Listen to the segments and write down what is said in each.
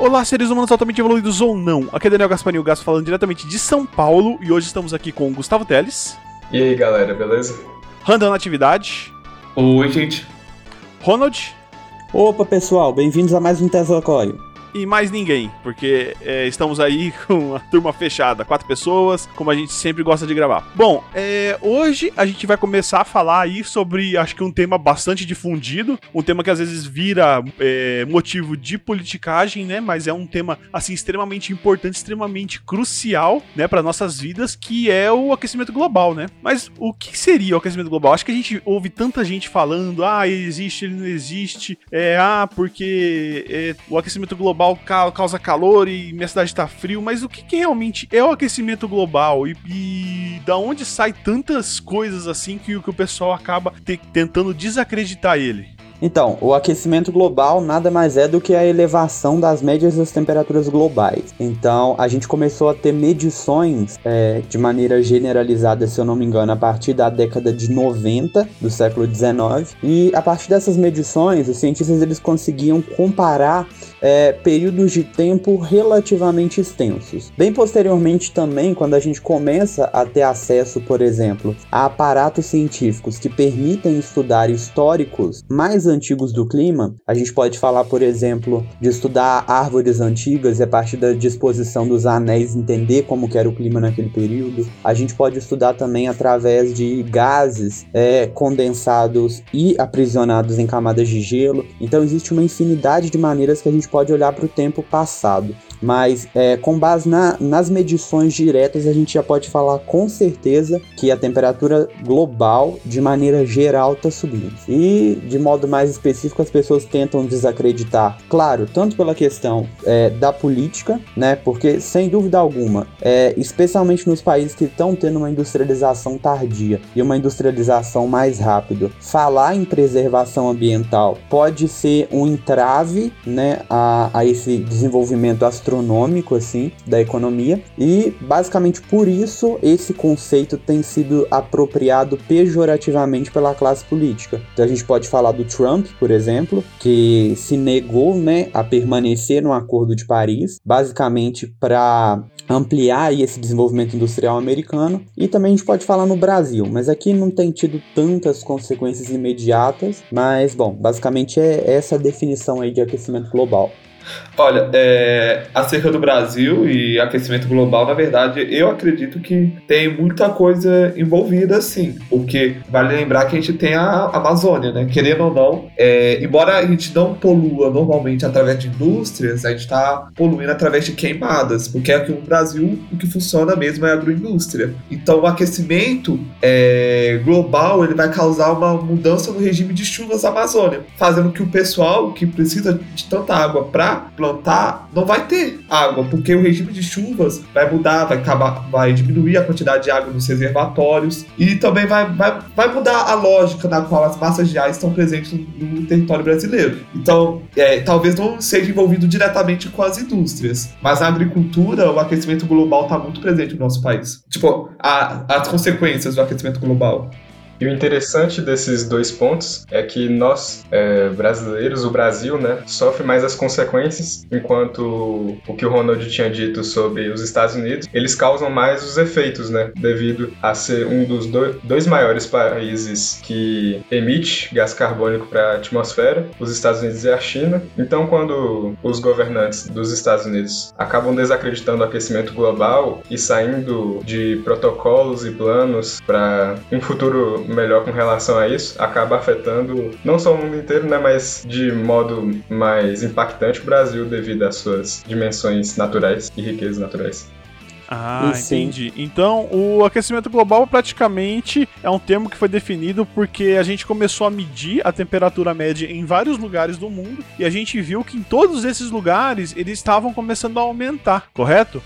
Olá, seres humanos altamente evoluídos ou não. Aqui é Daniel Gasparinho Gasto falando diretamente de São Paulo e hoje estamos aqui com o Gustavo Teles. E aí, galera, beleza? Randall Natividade. Oi, gente. Ronald. Opa, pessoal, bem-vindos a mais um Tesla Coil e mais ninguém, porque é, estamos aí com a turma fechada, quatro pessoas, como a gente sempre gosta de gravar. Bom, é, hoje a gente vai começar a falar aí sobre, acho que um tema bastante difundido, um tema que às vezes vira é, motivo de politicagem, né? Mas é um tema assim extremamente importante, extremamente crucial, né, para nossas vidas, que é o aquecimento global, né? Mas o que seria o aquecimento global? Acho que a gente ouve tanta gente falando, ah, ele existe, ele não existe, é, ah, porque é, o aquecimento global global causa calor e minha cidade está frio, mas o que, que, realmente é o aquecimento global e, e da onde sai tantas coisas assim que, que o pessoal acaba te, tentando desacreditar ele? Então, o aquecimento global nada mais é do que a elevação das médias das temperaturas globais. Então, a gente começou a ter medições é, de maneira generalizada, se eu não me engano, a partir da década de 90 do século 19. E a partir dessas medições, os cientistas eles conseguiam comparar é, períodos de tempo relativamente extensos. Bem posteriormente também, quando a gente começa a ter acesso, por exemplo, a aparatos científicos que permitem estudar históricos mais antigos do clima, a gente pode falar, por exemplo, de estudar árvores antigas e a partir da disposição dos anéis entender como era o clima naquele período. A gente pode estudar também através de gases é, condensados e aprisionados em camadas de gelo. Então existe uma infinidade de maneiras que a gente pode olhar para o tempo passado. Mas é, com base na, nas medições diretas, a gente já pode falar com certeza que a temperatura global, de maneira geral, está subindo. E de modo mais específico, as pessoas tentam desacreditar, claro, tanto pela questão é, da política, né? Porque sem dúvida alguma, é, especialmente nos países que estão tendo uma industrialização tardia e uma industrialização mais rápida, falar em preservação ambiental pode ser um entrave, né, a, a esse desenvolvimento astronômico astronômico assim da economia e basicamente por isso esse conceito tem sido apropriado pejorativamente pela classe política. Então a gente pode falar do Trump, por exemplo, que se negou, né, a permanecer no Acordo de Paris, basicamente para ampliar esse desenvolvimento industrial americano e também a gente pode falar no Brasil, mas aqui não tem tido tantas consequências imediatas, mas bom, basicamente é essa definição aí de aquecimento global. Olha, é, acerca do Brasil e aquecimento global, na verdade, eu acredito que tem muita coisa envolvida, sim. Porque vale lembrar que a gente tem a Amazônia, né? Querendo ou não, é, embora a gente não polua normalmente através de indústrias, a gente está poluindo através de queimadas, porque aqui no Brasil o que funciona mesmo é a agroindústria. Então, o aquecimento é, global ele vai causar uma mudança no regime de chuvas da Amazônia, fazendo que o pessoal que precisa de tanta água para plantar, não vai ter água, porque o regime de chuvas vai mudar, vai acabar, vai diminuir a quantidade de água nos reservatórios e também vai, vai, vai mudar a lógica na qual as massas de ar estão presentes no, território brasileiro. Então, é, talvez não seja envolvido diretamente com as indústrias, mas a agricultura, o aquecimento global está muito presente no nosso país. Tipo, a, as consequências do aquecimento global. E o interessante desses dois pontos é que nós, é, brasileiros, o Brasil, né, sofre mais as consequências, enquanto o que o Ronald tinha dito sobre os Estados Unidos, eles causam mais os efeitos, né, devido a ser um dos dois, dois maiores países que emite gás carbônico para a atmosfera, os Estados Unidos e a China. Então, quando os governantes dos Estados Unidos acabam desacreditando o aquecimento global e saindo de protocolos e planos para um futuro melhor com relação a isso, acaba afetando não só o mundo inteiro, né, mas de modo mais impactante o Brasil devido às suas dimensões naturais e riquezas naturais. Ah, entendi. Então, o aquecimento global praticamente é um termo que foi definido porque a gente começou a medir a temperatura média em vários lugares do mundo e a gente viu que em todos esses lugares eles estavam começando a aumentar, correto?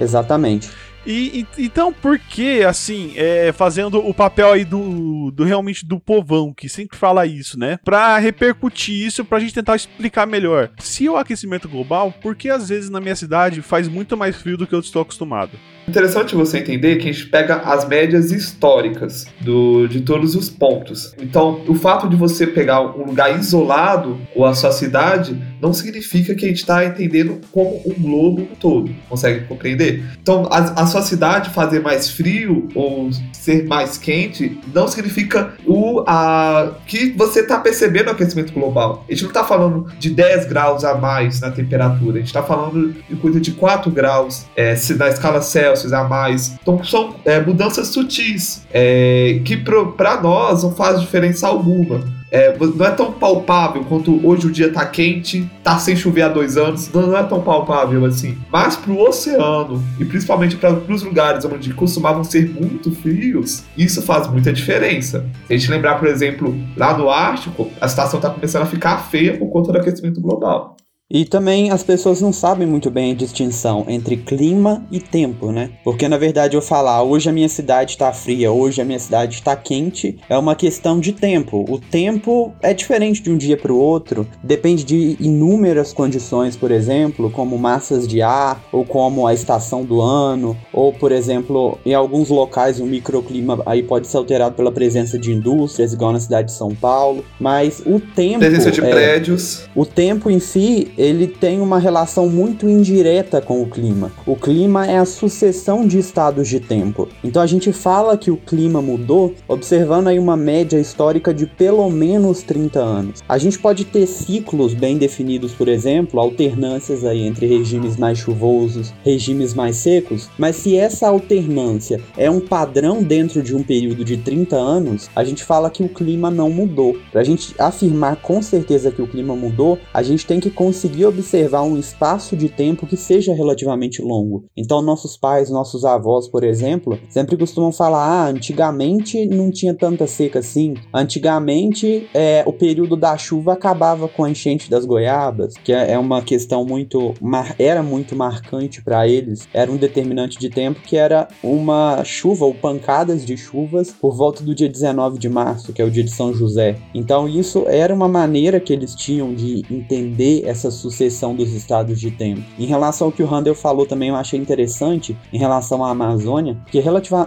Exatamente. E, e, então, por que, assim, é, fazendo o papel aí do, do realmente do povão, que sempre fala isso, né? Pra repercutir isso, pra gente tentar explicar melhor. Se o aquecimento global, por que às vezes na minha cidade faz muito mais frio do que eu estou acostumado? Interessante você entender que a gente pega as médias históricas do, de todos os pontos. Então, o fato de você pegar um lugar isolado ou a sua cidade não significa que a gente está entendendo como um globo todo. Consegue compreender? Então, a, a sua cidade fazer mais frio ou ser mais quente não significa o, a, que você está percebendo o aquecimento global. A gente não está falando de 10 graus a mais na temperatura, a gente está falando de coisa de 4 graus é, na escala Celsius a mais. Então, são é, mudanças sutis é, que para nós não faz diferença alguma é, não é tão palpável quanto hoje o dia tá quente, tá sem chover há dois anos, não é tão palpável assim. Mas pro oceano, e principalmente para os lugares onde costumavam ser muito frios, isso faz muita diferença. Se a gente lembrar, por exemplo, lá no Ártico, a situação tá começando a ficar feia por conta do aquecimento global. E também as pessoas não sabem muito bem a distinção entre clima e tempo, né? Porque na verdade eu falar hoje a minha cidade está fria, hoje a minha cidade está quente, é uma questão de tempo. O tempo é diferente de um dia para o outro, depende de inúmeras condições, por exemplo, como massas de ar, ou como a estação do ano, ou por exemplo, em alguns locais o microclima aí pode ser alterado pela presença de indústrias, igual na cidade de São Paulo, mas o tempo. Presença de é, prédios. O tempo em si ele tem uma relação muito indireta com o clima. O clima é a sucessão de estados de tempo. Então a gente fala que o clima mudou observando aí uma média histórica de pelo menos 30 anos. A gente pode ter ciclos bem definidos, por exemplo, alternâncias aí entre regimes mais chuvosos, regimes mais secos, mas se essa alternância é um padrão dentro de um período de 30 anos, a gente fala que o clima não mudou. Para a gente afirmar com certeza que o clima mudou, a gente tem que conseguir conseguir observar um espaço de tempo que seja relativamente longo. Então, nossos pais, nossos avós, por exemplo, sempre costumam falar: ah, antigamente não tinha tanta seca assim. Antigamente, é, o período da chuva acabava com a enchente das goiabas, que é, é uma questão muito. era muito marcante para eles. Era um determinante de tempo que era uma chuva ou pancadas de chuvas por volta do dia 19 de março, que é o dia de São José. Então, isso era uma maneira que eles tinham de entender essas sucessão dos estados de tempo. Em relação ao que o Handel falou também, eu achei interessante em relação à Amazônia, que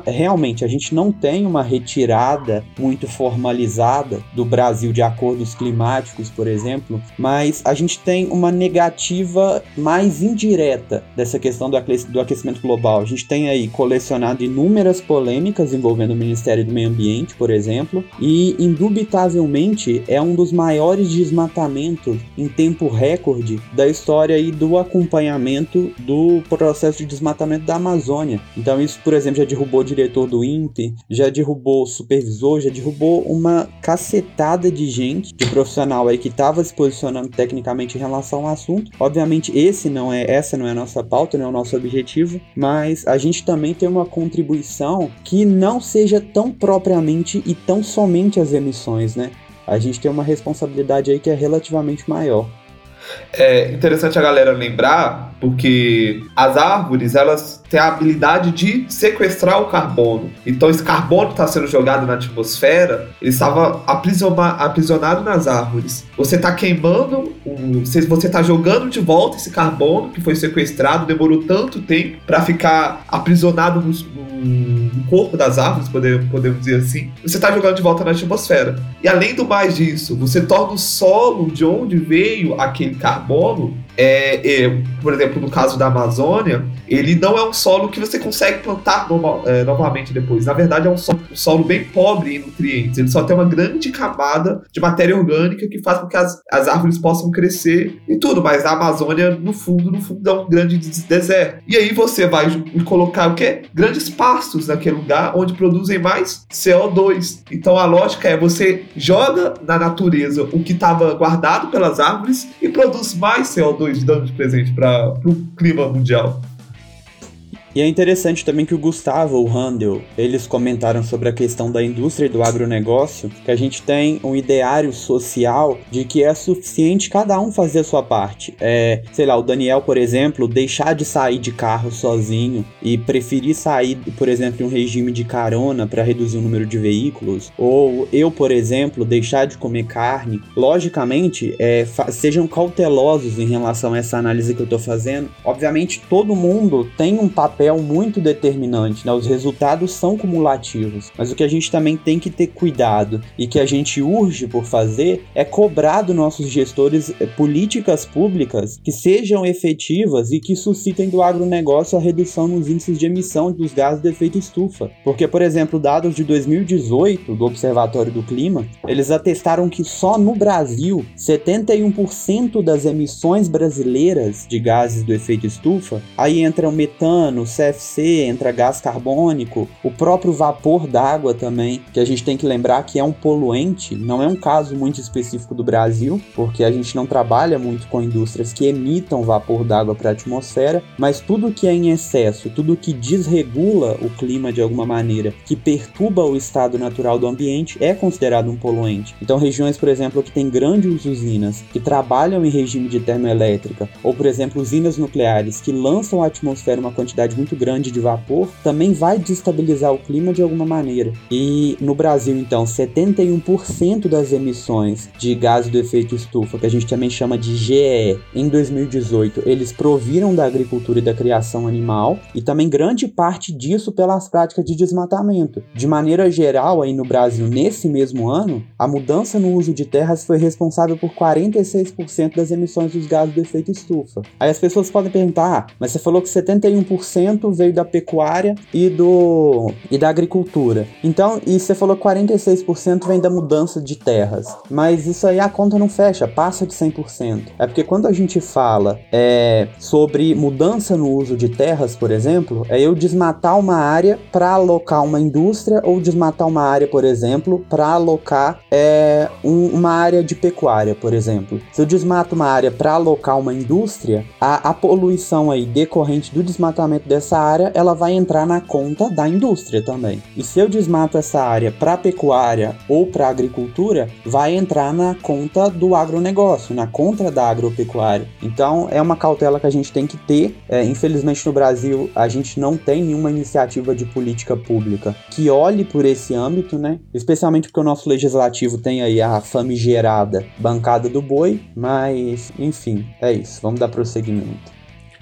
realmente a gente não tem uma retirada muito formalizada do Brasil de acordos climáticos, por exemplo, mas a gente tem uma negativa mais indireta dessa questão do aquecimento global. A gente tem aí colecionado inúmeras polêmicas envolvendo o Ministério do Meio Ambiente, por exemplo, e indubitavelmente é um dos maiores desmatamentos em tempo recorde da história e do acompanhamento do processo de desmatamento da Amazônia. Então isso, por exemplo, já derrubou o diretor do INPE, já derrubou o supervisor, já derrubou uma cacetada de gente, de profissional aí que estava se posicionando tecnicamente em relação ao assunto. Obviamente esse não é essa não é a nossa pauta, não é o nosso objetivo, mas a gente também tem uma contribuição que não seja tão propriamente e tão somente as emissões, né? A gente tem uma responsabilidade aí que é relativamente maior. É interessante a galera lembrar, porque as árvores, elas têm a habilidade de sequestrar o carbono. Então esse carbono está sendo jogado na atmosfera, ele estava aprisionado nas árvores. Você está queimando, você está jogando de volta esse carbono que foi sequestrado, demorou tanto tempo para ficar aprisionado no, corpo das árvores, podemos, podemos dizer assim. Você está jogando de volta na atmosfera. E além do mais disso, você torna o solo de onde veio aquele carbono é, é, por exemplo, no caso da Amazônia, ele não é um solo que você consegue plantar normal, é, novamente depois. Na verdade, é um solo, um solo, bem pobre em nutrientes. Ele só tem uma grande camada de matéria orgânica que faz com que as, as árvores possam crescer e tudo. Mas a Amazônia, no fundo, no fundo, é um grande deserto. E aí você vai colocar o quê? Grandes pastos naquele lugar onde produzem mais CO2. Então a lógica é você joga na natureza o que estava guardado pelas árvores e produz mais CO2 2 dando de presente para o clima mundial. E é interessante também que o Gustavo, o Handel, eles comentaram sobre a questão da indústria e do agronegócio, que a gente tem um ideário social de que é suficiente cada um fazer a sua parte. É, sei lá, o Daniel, por exemplo, deixar de sair de carro sozinho e preferir sair, por exemplo, em um regime de carona para reduzir o número de veículos, ou eu, por exemplo, deixar de comer carne. Logicamente, é, sejam cautelosos em relação a essa análise que eu estou fazendo. Obviamente, todo mundo tem um papel papel muito determinante, né? Os resultados são cumulativos, mas o que a gente também tem que ter cuidado e que a gente urge por fazer é cobrar dos nossos gestores eh, políticas públicas que sejam efetivas e que suscitem do agronegócio a redução nos índices de emissão dos gases de efeito estufa. Porque, por exemplo, dados de 2018 do Observatório do Clima, eles atestaram que só no Brasil 71% das emissões brasileiras de gases do efeito estufa, aí entra o metano, CFC, entra gás carbônico, o próprio vapor d'água também, que a gente tem que lembrar que é um poluente, não é um caso muito específico do Brasil, porque a gente não trabalha muito com indústrias que emitam vapor d'água para a atmosfera, mas tudo que é em excesso, tudo que desregula o clima de alguma maneira, que perturba o estado natural do ambiente, é considerado um poluente. Então, regiões, por exemplo, que têm grandes usinas que trabalham em regime de termoelétrica, ou, por exemplo, usinas nucleares que lançam à atmosfera uma quantidade muito grande de vapor, também vai destabilizar o clima de alguma maneira. E no Brasil, então, 71% das emissões de gases do efeito estufa, que a gente também chama de GE, em 2018, eles proviram da agricultura e da criação animal, e também grande parte disso pelas práticas de desmatamento. De maneira geral, aí no Brasil, nesse mesmo ano, a mudança no uso de terras foi responsável por 46% das emissões dos gases do efeito estufa. Aí as pessoas podem perguntar, ah, mas você falou que 71% veio da pecuária e do e da agricultura. Então, e você falou que 46% vem da mudança de terras. Mas isso aí a conta não fecha, passa de 100%. É porque quando a gente fala é, sobre mudança no uso de terras, por exemplo, é eu desmatar uma área para alocar uma indústria ou desmatar uma área, por exemplo, para alocar é, um, uma área de pecuária, por exemplo. Se eu desmato uma área para alocar uma indústria, a, a poluição aí decorrente do desmatamento dessa área, ela vai entrar na conta da indústria também. E se eu desmato essa área para pecuária ou para agricultura, vai entrar na conta do agronegócio, na conta da agropecuária. Então é uma cautela que a gente tem que ter. É, infelizmente no Brasil a gente não tem nenhuma iniciativa de política pública que olhe por esse âmbito, né? Especialmente porque o nosso legislativo tem aí a famigerada bancada do boi, mas enfim, é isso. Vamos dar prosseguimento.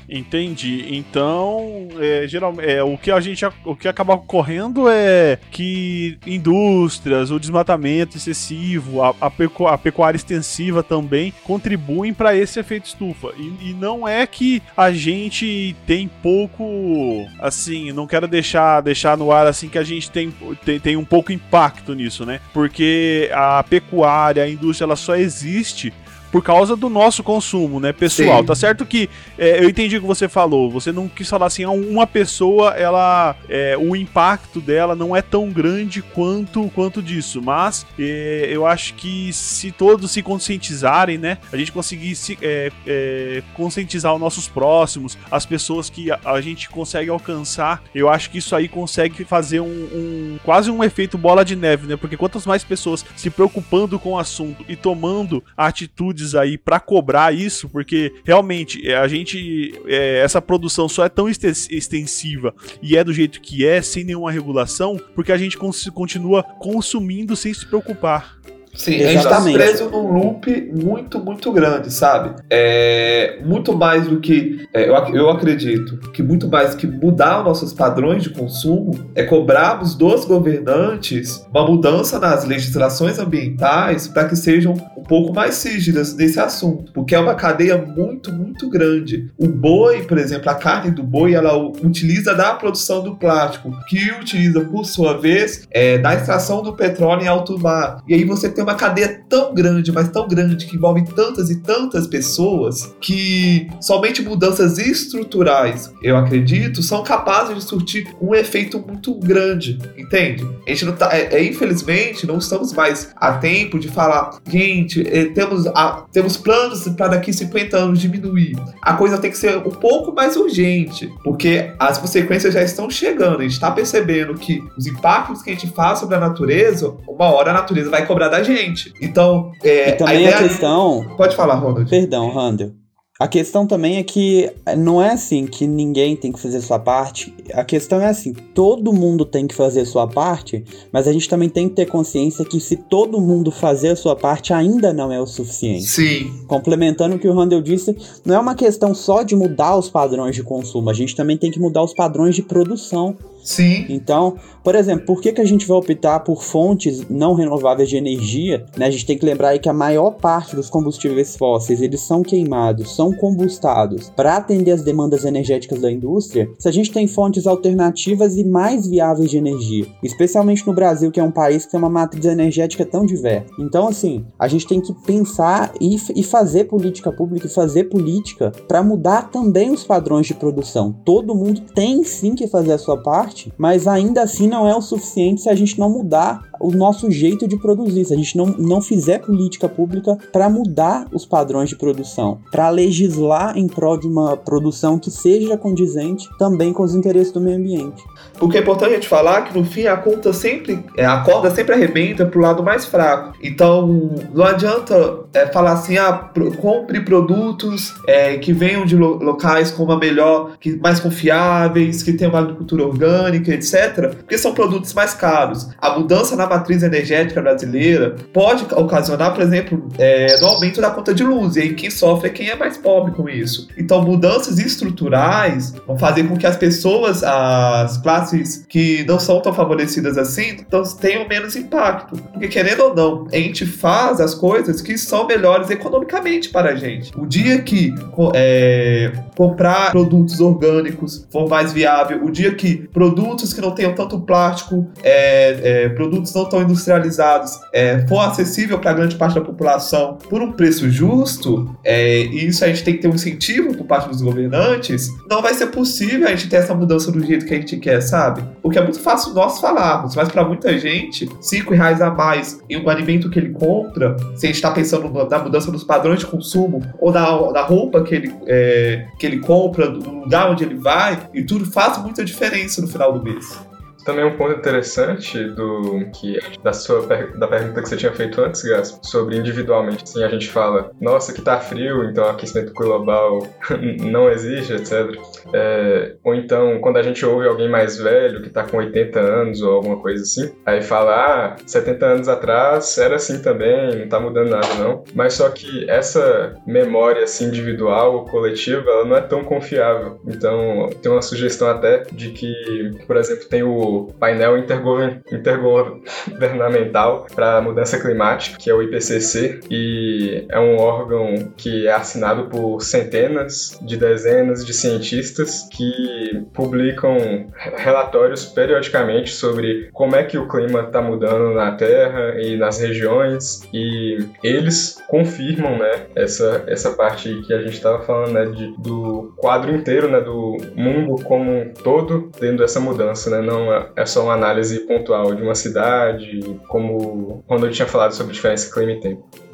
Entendi. Então, é, é, o que a gente o que acaba ocorrendo é que indústrias, o desmatamento excessivo, a, a, pecu, a pecuária extensiva também contribuem para esse efeito estufa. E, e, não é que a gente tem pouco, assim, não quero deixar deixar no ar assim que a gente tem, tem, tem um pouco impacto nisso, né? Porque a pecuária, a indústria, ela só existe por causa do nosso consumo, né, pessoal. Sim. Tá certo que é, eu entendi o que você falou. Você não quis falar assim, ah, uma pessoa, ela, é, o impacto dela não é tão grande quanto quanto disso. Mas é, eu acho que se todos se conscientizarem, né, a gente conseguir se, é, é, conscientizar os nossos próximos, as pessoas que a, a, gente consegue alcançar, eu acho que isso aí consegue fazer um, um quase um efeito bola de neve, né? Porque quantas mais pessoas se preocupando com o assunto e tomando atitude atitudes aí para cobrar isso, porque realmente é, a gente é, essa produção só é tão extensiva e é do jeito que é, sem nenhuma regulação, porque a gente continua consumindo sem se preocupar. Sim, Exatamente. a gente tá preso num loop muito, muito grande, sabe? É, muito mais do que. É, eu, eu acredito que muito mais que mudar nossos padrões de consumo é cobrarmos dos governantes uma mudança nas legislações ambientais para que sejam um pouco mais rígidas nesse assunto, porque é uma cadeia muito, muito grande. O boi, por exemplo, a carne do boi, ela utiliza da produção do plástico, que utiliza, por sua vez, é, da extração do petróleo em alto mar. E aí você tem uma cadeia tão grande, mas tão grande, que envolve tantas e tantas pessoas, que somente mudanças estruturais, eu acredito, são capazes de surtir um efeito muito grande, entende? A gente não tá, é, é infelizmente, não estamos mais a tempo de falar, gente, é, temos, a, temos planos para daqui 50 anos diminuir. A coisa tem que ser um pouco mais urgente, porque as consequências já estão chegando. A gente está percebendo que os impactos que a gente faz sobre a natureza, uma hora a natureza vai cobrar da gente gente. Então, é, e também a, a questão. Pode falar, Ronald. Perdão, Randall. A questão também é que não é assim que ninguém tem que fazer sua parte. A questão é assim, todo mundo tem que fazer sua parte, mas a gente também tem que ter consciência que se todo mundo fazer a sua parte ainda não é o suficiente. Sim. Complementando o que o Randall disse, não é uma questão só de mudar os padrões de consumo, a gente também tem que mudar os padrões de produção. Sim. Então, por exemplo, por que, que a gente vai optar por fontes não renováveis de energia? Né? A gente tem que lembrar aí que a maior parte dos combustíveis fósseis eles são queimados, são combustados para atender as demandas energéticas da indústria. Se a gente tem fontes alternativas e mais viáveis de energia, especialmente no Brasil, que é um país que tem uma matriz energética tão diversa. Então, assim, a gente tem que pensar e, e fazer política pública e fazer política para mudar também os padrões de produção. Todo mundo tem sim que fazer a sua parte, mas ainda assim não é o suficiente se a gente não mudar o nosso jeito de produzir, se a gente não, não fizer política pública para mudar os padrões de produção, para legislar em prol de uma produção que seja condizente também com os interesses do meio ambiente. O que é importante a gente falar que no fim a conta sempre, é, a corda sempre arrebenta pro lado mais fraco. Então não adianta é, falar assim, ah, compre produtos é, que venham de lo locais com uma melhor, que mais confiáveis, que tenham uma agricultura orgânica, etc. Porque são produtos mais caros. A mudança na matriz energética brasileira pode ocasionar, por exemplo, é, no aumento da conta de luz. E aí quem sofre é quem é mais pobre com isso. Então mudanças estruturais vão fazer com que as pessoas, as classes que não são tão favorecidas assim, então, tenham menos impacto. Porque querendo ou não, a gente faz as coisas que são melhores economicamente para a gente. O dia que é, comprar produtos orgânicos for mais viável, o dia que produtos que não tenham tanto plástico, é, é, produtos não tão industrializados, é, for acessível para grande parte da população por um preço justo, é, e isso a gente tem que ter um incentivo por parte dos governantes, não vai ser possível a gente ter essa mudança do jeito que a gente quer, sabe? Porque é muito fácil nós falarmos, mas para muita gente, cinco reais a mais em um alimento que ele compra, se a gente está pensando na mudança dos padrões de consumo ou na, na roupa que ele, é, que ele compra, no lugar onde ele vai, e tudo faz muita diferença no final do mês. Também um ponto interessante do que da sua da pergunta que você tinha feito antes, Gas, sobre individualmente, assim, a gente fala, nossa, que tá frio, então aquecimento global não existe, etc. É, ou então, quando a gente ouve alguém mais velho que tá com 80 anos ou alguma coisa assim, aí fala, ah, 70 anos atrás era assim também, não tá mudando nada não. Mas só que essa memória assim individual ou coletiva, ela não é tão confiável. Então, tem uma sugestão até de que, por exemplo, tem o painel intergovernamental para mudança climática, que é o IPCC, e é um órgão que é assinado por centenas de dezenas de cientistas que publicam relatórios periodicamente sobre como é que o clima está mudando na Terra e nas regiões, e eles confirmam, né, essa, essa parte que a gente estava falando, né, de, do quadro inteiro, né, do mundo como um todo dentro dessa mudança, né, não é só uma análise pontual de uma cidade, como quando eu tinha falado sobre diferença clima e tempo.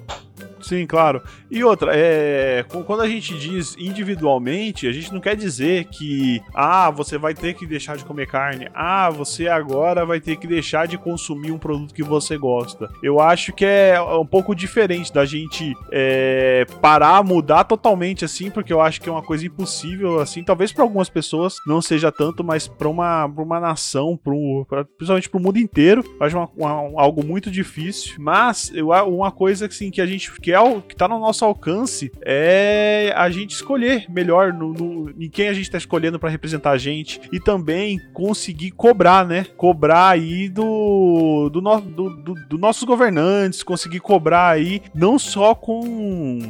Sim, claro. E outra, é, quando a gente diz individualmente, a gente não quer dizer que, ah, você vai ter que deixar de comer carne, ah, você agora vai ter que deixar de consumir um produto que você gosta. Eu acho que é um pouco diferente da gente é, parar, mudar totalmente assim, porque eu acho que é uma coisa impossível, assim, talvez para algumas pessoas não seja tanto, mas para uma, uma nação, pro, pra, principalmente para o mundo inteiro, acho uma, uma, algo muito difícil. Mas eu, uma coisa assim, que a gente quer que tá no nosso alcance é a gente escolher melhor no, no em quem a gente tá escolhendo para representar a gente e também conseguir cobrar, né? Cobrar aí do, do, no, do, do, do nossos governantes, conseguir cobrar aí não só com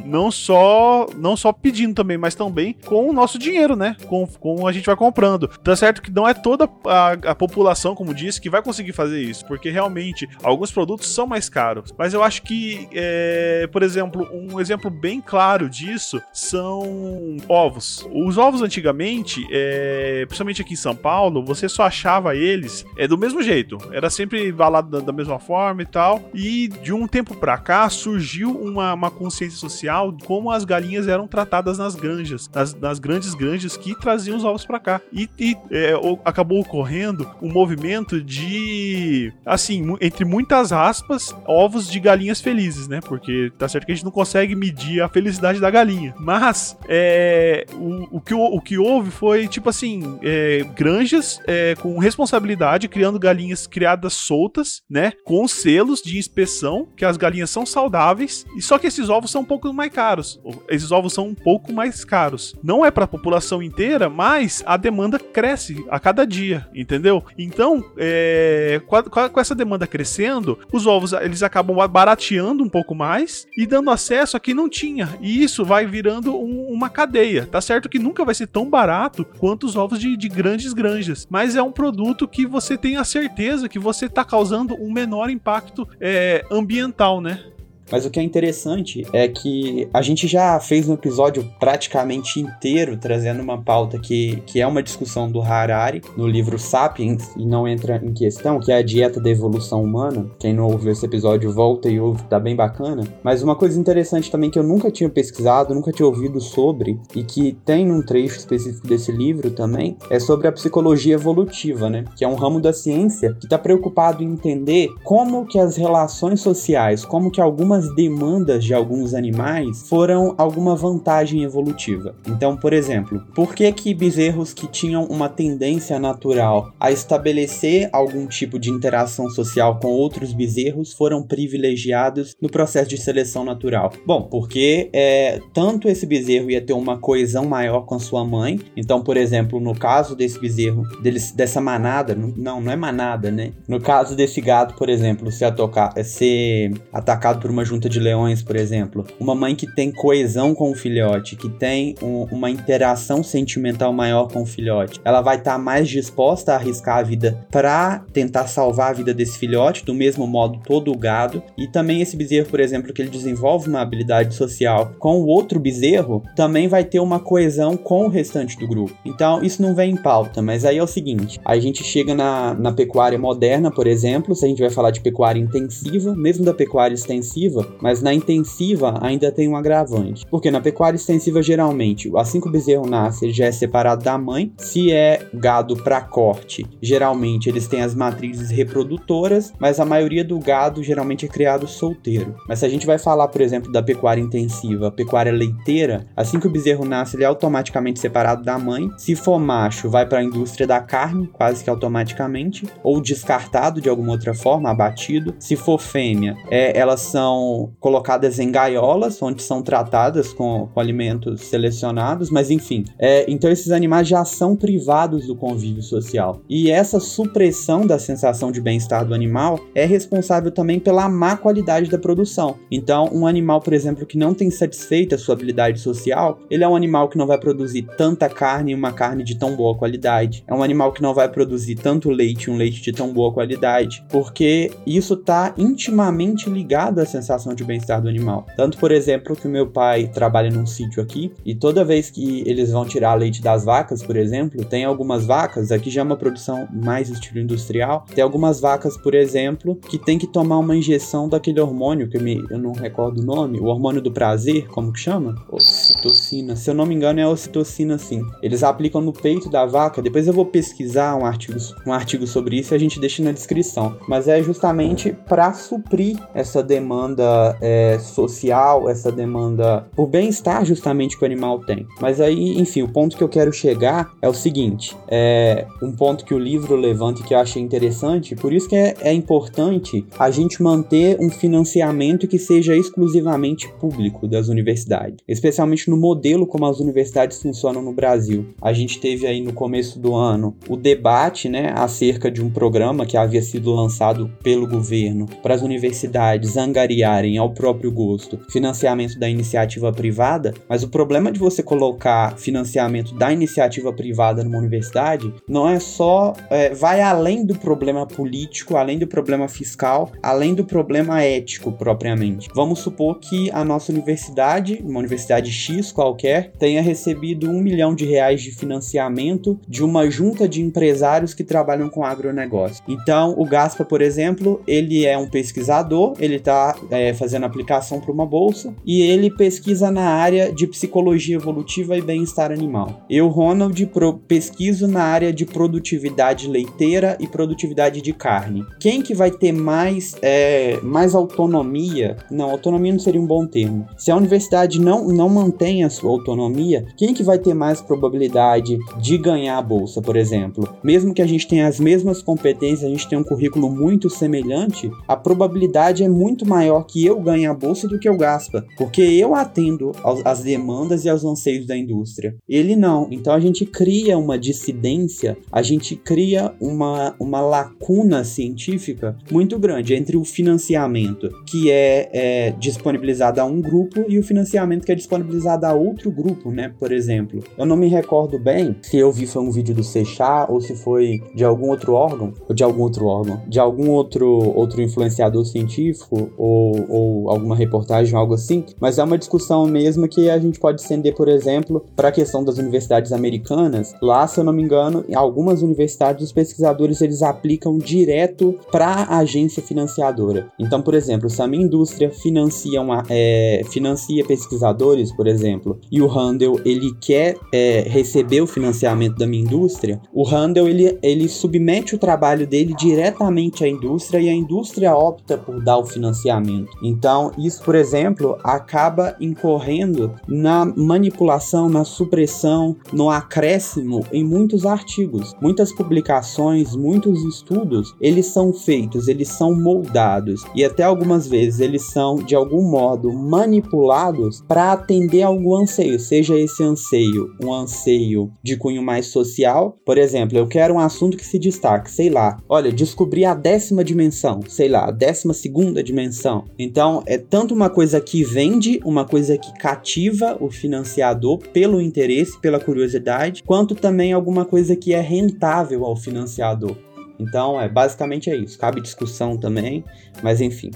não só não só pedindo também, mas também com o nosso dinheiro, né? Com, com a gente vai comprando. Tá certo que não é toda a, a população, como disse, que vai conseguir fazer isso, porque realmente alguns produtos são mais caros. Mas eu acho que, é, por exemplo exemplo, um exemplo bem claro disso são ovos. Os ovos antigamente, é, principalmente aqui em São Paulo, você só achava eles é do mesmo jeito. Era sempre embalado da, da mesma forma e tal. E de um tempo para cá surgiu uma, uma, consciência social de como as galinhas eram tratadas nas granjas, nas, nas grandes granjas que traziam os ovos para cá. E, e é, acabou ocorrendo um movimento de, assim, entre muitas aspas, ovos de galinhas felizes, né? Porque tá certo porque a gente não consegue medir a felicidade da galinha. Mas é, o, o, que, o que houve foi, tipo assim, é, granjas é, com responsabilidade, criando galinhas criadas soltas, né? Com selos de inspeção, que as galinhas são saudáveis, e só que esses ovos são um pouco mais caros. Esses ovos são um pouco mais caros. Não é para a população inteira, mas a demanda cresce a cada dia, entendeu? Então, é, com, a, com essa demanda crescendo, os ovos eles acabam barateando um pouco mais e dando acesso a quem não tinha. E isso vai virando um, uma cadeia. Tá certo que nunca vai ser tão barato quanto os ovos de, de grandes granjas, mas é um produto que você tem a certeza que você está causando um menor impacto é, ambiental, né? Mas o que é interessante é que a gente já fez um episódio praticamente inteiro trazendo uma pauta que, que é uma discussão do Harari no livro Sapiens e não entra em questão, que é a dieta da evolução humana. Quem não ouviu esse episódio, volta e ouve, tá bem bacana. Mas uma coisa interessante também que eu nunca tinha pesquisado, nunca tinha ouvido sobre e que tem num trecho específico desse livro também, é sobre a psicologia evolutiva, né? Que é um ramo da ciência que está preocupado em entender como que as relações sociais, como que algumas algumas demandas de alguns animais foram alguma vantagem evolutiva. Então, por exemplo, por que que bezerros que tinham uma tendência natural a estabelecer algum tipo de interação social com outros bezerros foram privilegiados no processo de seleção natural? Bom, porque é, tanto esse bezerro ia ter uma coesão maior com sua mãe. Então, por exemplo, no caso desse bezerro, deles, dessa manada, não, não é manada, né? No caso desse gato, por exemplo, se tocar, ser atacado por uma junta de leões, por exemplo, uma mãe que tem coesão com o filhote, que tem um, uma interação sentimental maior com o filhote, ela vai estar tá mais disposta a arriscar a vida para tentar salvar a vida desse filhote, do mesmo modo todo o gado. E também esse bezerro, por exemplo, que ele desenvolve uma habilidade social com o outro bezerro, também vai ter uma coesão com o restante do grupo. Então, isso não vem em pauta, mas aí é o seguinte: a gente chega na, na pecuária moderna, por exemplo, se a gente vai falar de pecuária intensiva, mesmo da pecuária extensiva mas na intensiva ainda tem um agravante. Porque na pecuária extensiva, geralmente, assim que o bezerro nasce, ele já é separado da mãe. Se é gado para corte, geralmente eles têm as matrizes reprodutoras, mas a maioria do gado geralmente é criado solteiro. Mas se a gente vai falar, por exemplo, da pecuária intensiva, pecuária leiteira, assim que o bezerro nasce, ele é automaticamente separado da mãe. Se for macho, vai para a indústria da carne, quase que automaticamente, ou descartado de alguma outra forma, abatido. Se for fêmea, é, elas são colocadas em gaiolas, onde são tratadas com, com alimentos selecionados, mas enfim. É, então esses animais já são privados do convívio social. E essa supressão da sensação de bem-estar do animal é responsável também pela má qualidade da produção. Então, um animal, por exemplo, que não tem satisfeita a sua habilidade social, ele é um animal que não vai produzir tanta carne e uma carne de tão boa qualidade. É um animal que não vai produzir tanto leite e um leite de tão boa qualidade, porque isso está intimamente ligado à sensação sensação de bem-estar do animal. Tanto, por exemplo, que o meu pai trabalha num sítio aqui e toda vez que eles vão tirar leite das vacas, por exemplo, tem algumas vacas, aqui já é uma produção mais estilo industrial, tem algumas vacas, por exemplo, que tem que tomar uma injeção daquele hormônio que eu, me, eu não recordo o nome, o hormônio do prazer, como que chama? Ocitocina. Se eu não me engano, é ocitocina sim. Eles aplicam no peito da vaca, depois eu vou pesquisar um artigo, um artigo sobre isso e a gente deixa na descrição. Mas é justamente para suprir essa demanda demanda é, social, essa demanda por bem-estar justamente que o animal tem. Mas aí, enfim, o ponto que eu quero chegar é o seguinte: é um ponto que o livro levanta e que eu achei interessante, por isso que é, é importante a gente manter um financiamento que seja exclusivamente público das universidades, especialmente no modelo como as universidades funcionam no Brasil. A gente teve aí no começo do ano o debate, né, acerca de um programa que havia sido lançado pelo governo para as universidades angariar ao próprio gosto financiamento da iniciativa privada, mas o problema de você colocar financiamento da iniciativa privada numa universidade não é só. É, vai além do problema político, além do problema fiscal, além do problema ético propriamente. Vamos supor que a nossa universidade, uma universidade X qualquer tenha recebido um milhão de reais de financiamento de uma junta de empresários que trabalham com agronegócio. Então, o Gaspa, por exemplo, ele é um pesquisador, ele está é, fazendo aplicação para uma bolsa e ele pesquisa na área de psicologia evolutiva e bem-estar animal. Eu, Ronald, pesquiso na área de produtividade leiteira e produtividade de carne. Quem que vai ter mais, é, mais autonomia? Não, autonomia não seria um bom termo. Se a universidade não, não mantém a sua autonomia, quem que vai ter mais probabilidade de ganhar a bolsa, por exemplo? Mesmo que a gente tenha as mesmas competências, a gente tenha um currículo muito semelhante, a probabilidade é muito maior que eu ganhe a bolsa do que o Gaspa, porque eu atendo às demandas e aos anseios da indústria. Ele não. Então a gente cria uma dissidência, a gente cria uma, uma lacuna científica muito grande entre o financiamento que é, é disponibilizado a um grupo e o financiamento que é disponibilizado a outro grupo, né? Por exemplo, eu não me recordo bem se eu vi foi um vídeo do Sechá ou se foi de algum outro órgão, ou de algum outro órgão, de algum outro outro influenciador científico ou, ou alguma reportagem, algo assim, mas é uma discussão mesmo que a gente pode estender, por exemplo, para a questão das universidades americanas. Lá, se eu não me engano, em algumas universidades os pesquisadores eles aplicam direto para a agência financiadora. Então, por exemplo, se a minha indústria financia, uma, é, financia pesquisadores, por exemplo, e o Handel ele quer é, receber o financiamento da minha indústria, o Handel ele, ele submete o trabalho dele diretamente à indústria e a indústria opta por dar o financiamento. Então, isso, por exemplo, acaba incorrendo na manipulação, na supressão, no acréscimo em muitos artigos. Muitas publicações, muitos estudos, eles são feitos, eles são moldados e até algumas vezes eles são de algum modo manipulados para atender algum anseio, seja esse anseio um anseio de cunho mais social. Por exemplo, eu quero um assunto que se destaque, sei lá, olha, descobri a décima dimensão, sei lá, a décima segunda dimensão. Então, é tanto uma coisa que vende, uma coisa que cativa o financiador pelo interesse, pela curiosidade, quanto também alguma coisa que é rentável ao financiador. Então, é basicamente é isso. Cabe discussão também, mas enfim.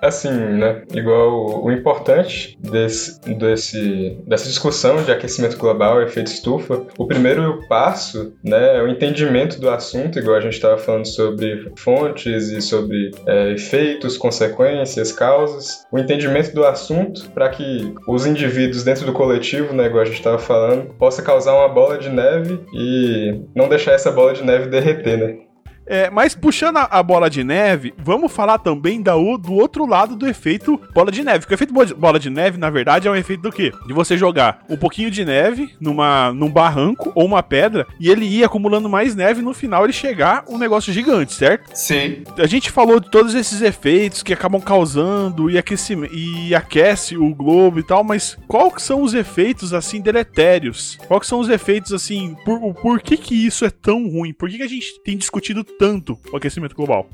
Assim, né? Igual o importante desse, desse, dessa discussão de aquecimento global, efeito estufa, o primeiro passo, né, é o entendimento do assunto, igual a gente estava falando sobre fontes e sobre é, efeitos, consequências, causas. O entendimento do assunto para que os indivíduos dentro do coletivo, né, igual a gente estava falando, possa causar uma bola de neve e não deixar essa bola de neve derreter, né? É, mas puxando a, a, bola de neve, vamos falar também da, do outro lado do efeito bola de neve. Porque o efeito bola de neve, na verdade, é um efeito do quê? De você jogar um pouquinho de neve numa, num barranco ou uma pedra e ele ir acumulando mais neve e no final ele chegar um negócio gigante, certo? Sim. A gente falou de todos esses efeitos que acabam causando e, aquece, e aquece o globo e tal, mas quais são os efeitos, assim, deletérios? Quais são os efeitos, assim, por, por que que isso é tão ruim? Por que que a gente tem discutido tanto o aquecimento global?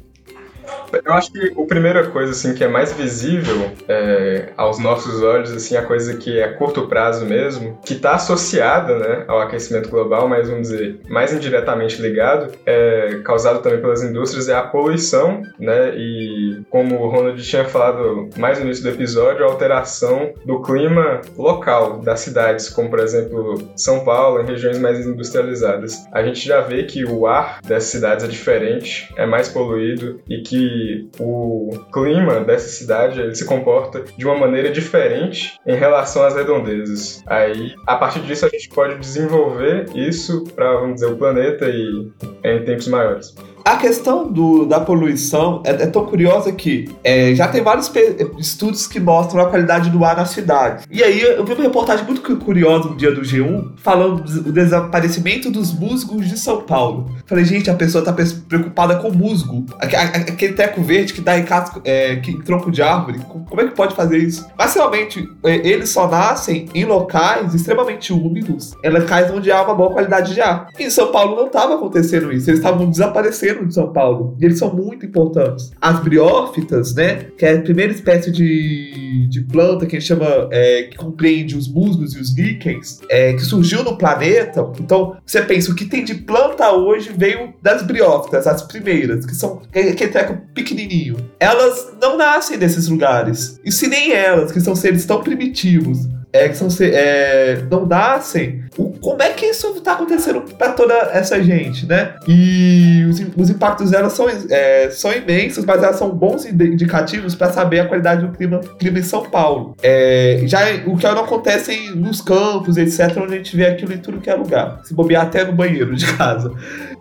Eu acho que a primeira coisa assim que é mais visível é, aos nossos olhos, assim, a coisa que é a curto prazo mesmo, que está associada, né, ao aquecimento global, mas vamos dizer mais indiretamente ligado, é causado também pelas indústrias é a poluição, né, e como o Ronald tinha falado mais no início do episódio, a alteração do clima local das cidades, como por exemplo São Paulo, em regiões mais industrializadas. A gente já vê que o ar dessas cidades é diferente, é mais poluído e que o clima dessa cidade ele se comporta de uma maneira diferente em relação às redondezas. Aí, a partir disso, a gente pode desenvolver isso para, vamos dizer, o planeta e em tempos maiores. A questão do, da poluição é, é tão curiosa que é, já tem vários estudos que mostram a qualidade do ar na cidade. E aí eu vi uma reportagem muito curiosa no dia do G1 falando do desaparecimento dos musgos de São Paulo. Falei, gente, a pessoa tá preocupada com musgo. Aquele teco verde que dá em, casco, é, em tronco de árvore. Como é que pode fazer isso? Mas realmente, é, eles só nascem em locais extremamente úmidos. Elas caem onde há uma boa qualidade de ar. E em São Paulo não estava acontecendo isso. Eles estavam desaparecendo de São Paulo. E eles são muito importantes. As briófitas, né? Que é a primeira espécie de, de planta que a gente chama, é, que compreende os musgos e os líquens, é, que surgiu no planeta. Então, você pensa, o que tem de planta hoje veio das briófitas, as primeiras, que são aquele treco pequenininho. Elas não nascem nesses lugares. E se nem elas, que são seres tão primitivos, é, que são, é, não nascem, como é que isso está acontecendo para toda essa gente, né? E os, os impactos delas são, é, são imensos, mas elas são bons indicativos para saber a qualidade do clima, clima em São Paulo. É, já o que não acontece nos campos, etc., onde a gente vê aquilo em tudo que é lugar. Se bobear até no banheiro de casa.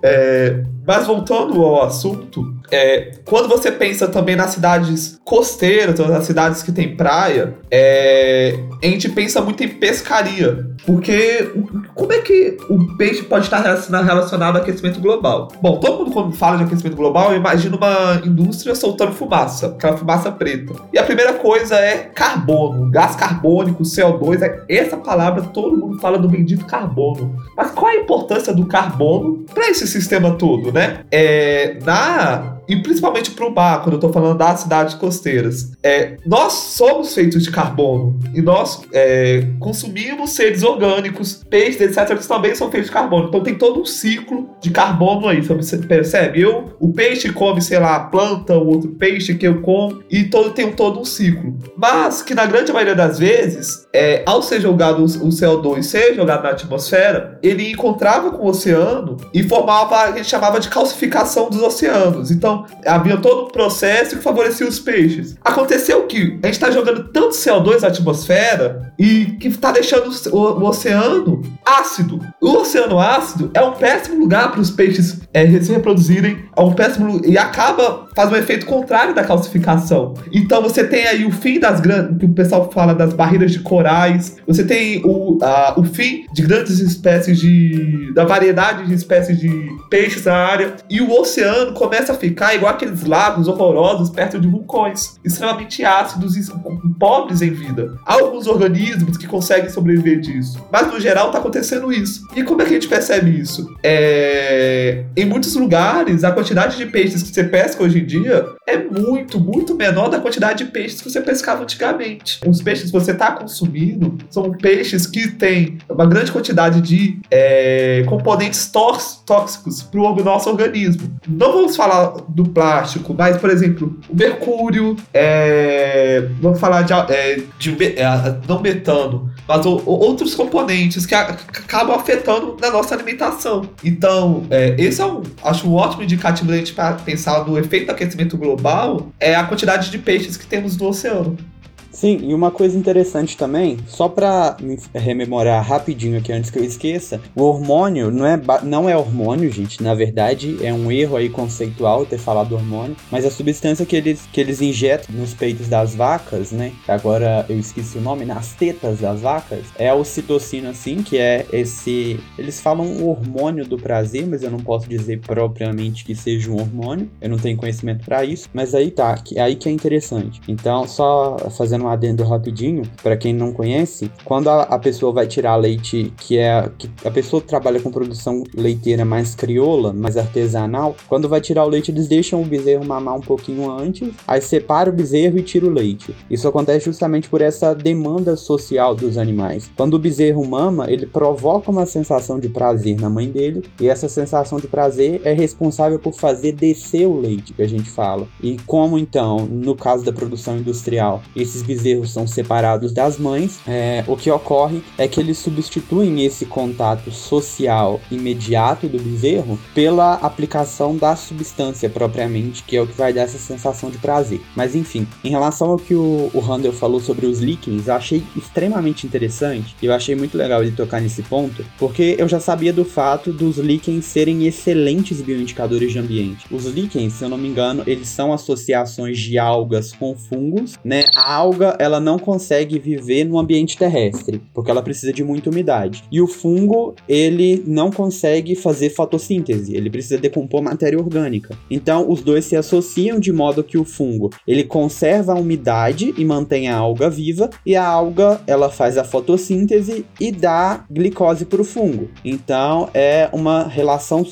É, mas voltando ao assunto, é, quando você pensa também nas cidades costeiras, nas cidades que tem praia, é, a gente pensa muito em pescaria. Porque como é que o peixe pode estar relacionado ao aquecimento global? Bom, todo mundo quando fala de aquecimento global, imagina uma indústria soltando fumaça, aquela fumaça preta. E a primeira coisa é carbono, gás carbônico, CO2, é essa palavra todo mundo fala do bendito carbono. Mas qual é a importância do carbono para esse sistema todo, né? É, na e principalmente para o mar, quando eu estou falando das cidades costeiras. É, nós somos feitos de carbono e nós é, consumimos seres orgânicos, peixes, etc., que também são feitos de carbono. Então tem todo um ciclo de carbono aí, você percebe? Eu, o peixe come, sei lá, a planta, o outro peixe que eu como, e todo, tem todo um ciclo. Mas que na grande maioria das vezes, é, ao ser jogado o CO2 ser jogado na atmosfera, ele encontrava com o oceano e formava, a gente chamava de calcificação dos oceanos. Então, então, havia todo um processo que favorecia os peixes. Aconteceu que a gente está jogando tanto CO2 na atmosfera e que está deixando o, o, oceano ácido. O oceano ácido é um péssimo lugar para os peixes é, se reproduzirem, é um péssimo e acaba faz um efeito contrário da calcificação. Então você tem aí o fim das grandes, que o pessoal fala das barreiras de corais, você tem o, a, o fim de grandes espécies de da variedade de espécies de peixes na área e o oceano começa a ficar igual aqueles lagos horrorosos perto de vulcões, extremamente ácidos e pobres em vida. Há alguns organismos que conseguem sobreviver disso, mas no geral está acontecendo isso. E como é que a gente percebe isso? É... Em muitos lugares, a quantidade de peixes que você pesca hoje em dia é muito, muito menor da quantidade de peixes que você pescava antigamente. Os peixes que você está consumindo são peixes que têm uma grande quantidade de é, componentes tóxicos para o nosso organismo. Não vamos falar do plástico, mas, por exemplo, o mercúrio, é, vamos falar de, é, de é, não metano, mas outros componentes que, acabam afetando na nossa alimentação. Então, é, esse é um, acho um ótimo indicativo da gente para pensar no efeito do aquecimento global, é a quantidade de peixes que temos no oceano. Sim, e uma coisa interessante também, só para rememorar rapidinho aqui antes que eu esqueça, o hormônio não é, não é hormônio, gente, na verdade é um erro aí conceitual ter falado hormônio, mas a substância que eles, que eles injetam nos peitos das vacas, né, agora eu esqueci o nome, nas tetas das vacas, é a ocitocina, assim, que é esse, eles falam hormônio do prazer, mas eu não posso dizer propriamente que seja um hormônio, eu não tenho conhecimento para isso, mas aí tá, aí que é interessante. Então, só fazendo um adendo rapidinho, para quem não conhece, quando a, a, pessoa vai tirar leite, que é que a pessoa que trabalha com produção leiteira mais crioula, mais artesanal, quando vai tirar o leite, eles deixam o bezerro mamar um pouquinho antes, aí separa o bezerro e tira o leite. Isso acontece justamente por essa demanda social dos animais. Quando o bezerro mama, ele provoca uma sensação de prazer na mãe dele, e essa sensação de prazer é responsável por fazer descer o leite, que a gente fala. E como então, no caso da produção industrial, esses bezerros são separados das mães, é, o que ocorre é que eles substituem esse contato social imediato do bezerro pela aplicação da substância propriamente, que é o que vai dar essa sensação de prazer. Mas enfim, em relação ao que o, o Handel falou sobre os líquens, eu achei extremamente interessante e eu achei muito legal ele tocar nesse ponto, porque eu já sabia do fato dos líquens serem excelentes bioindicadores de ambiente. Os líquens, se eu não me engano, eles são associações de algas com fungos, né? A alga ela não consegue viver no ambiente terrestre, porque ela precisa de muita umidade. E o fungo, ele não consegue fazer fotossíntese, ele precisa decompor matéria orgânica. Então, os dois se associam de modo que o fungo, ele conserva a umidade e mantém a alga viva, e a alga, ela faz a fotossíntese e dá glicose para o fungo. Então, é uma relação,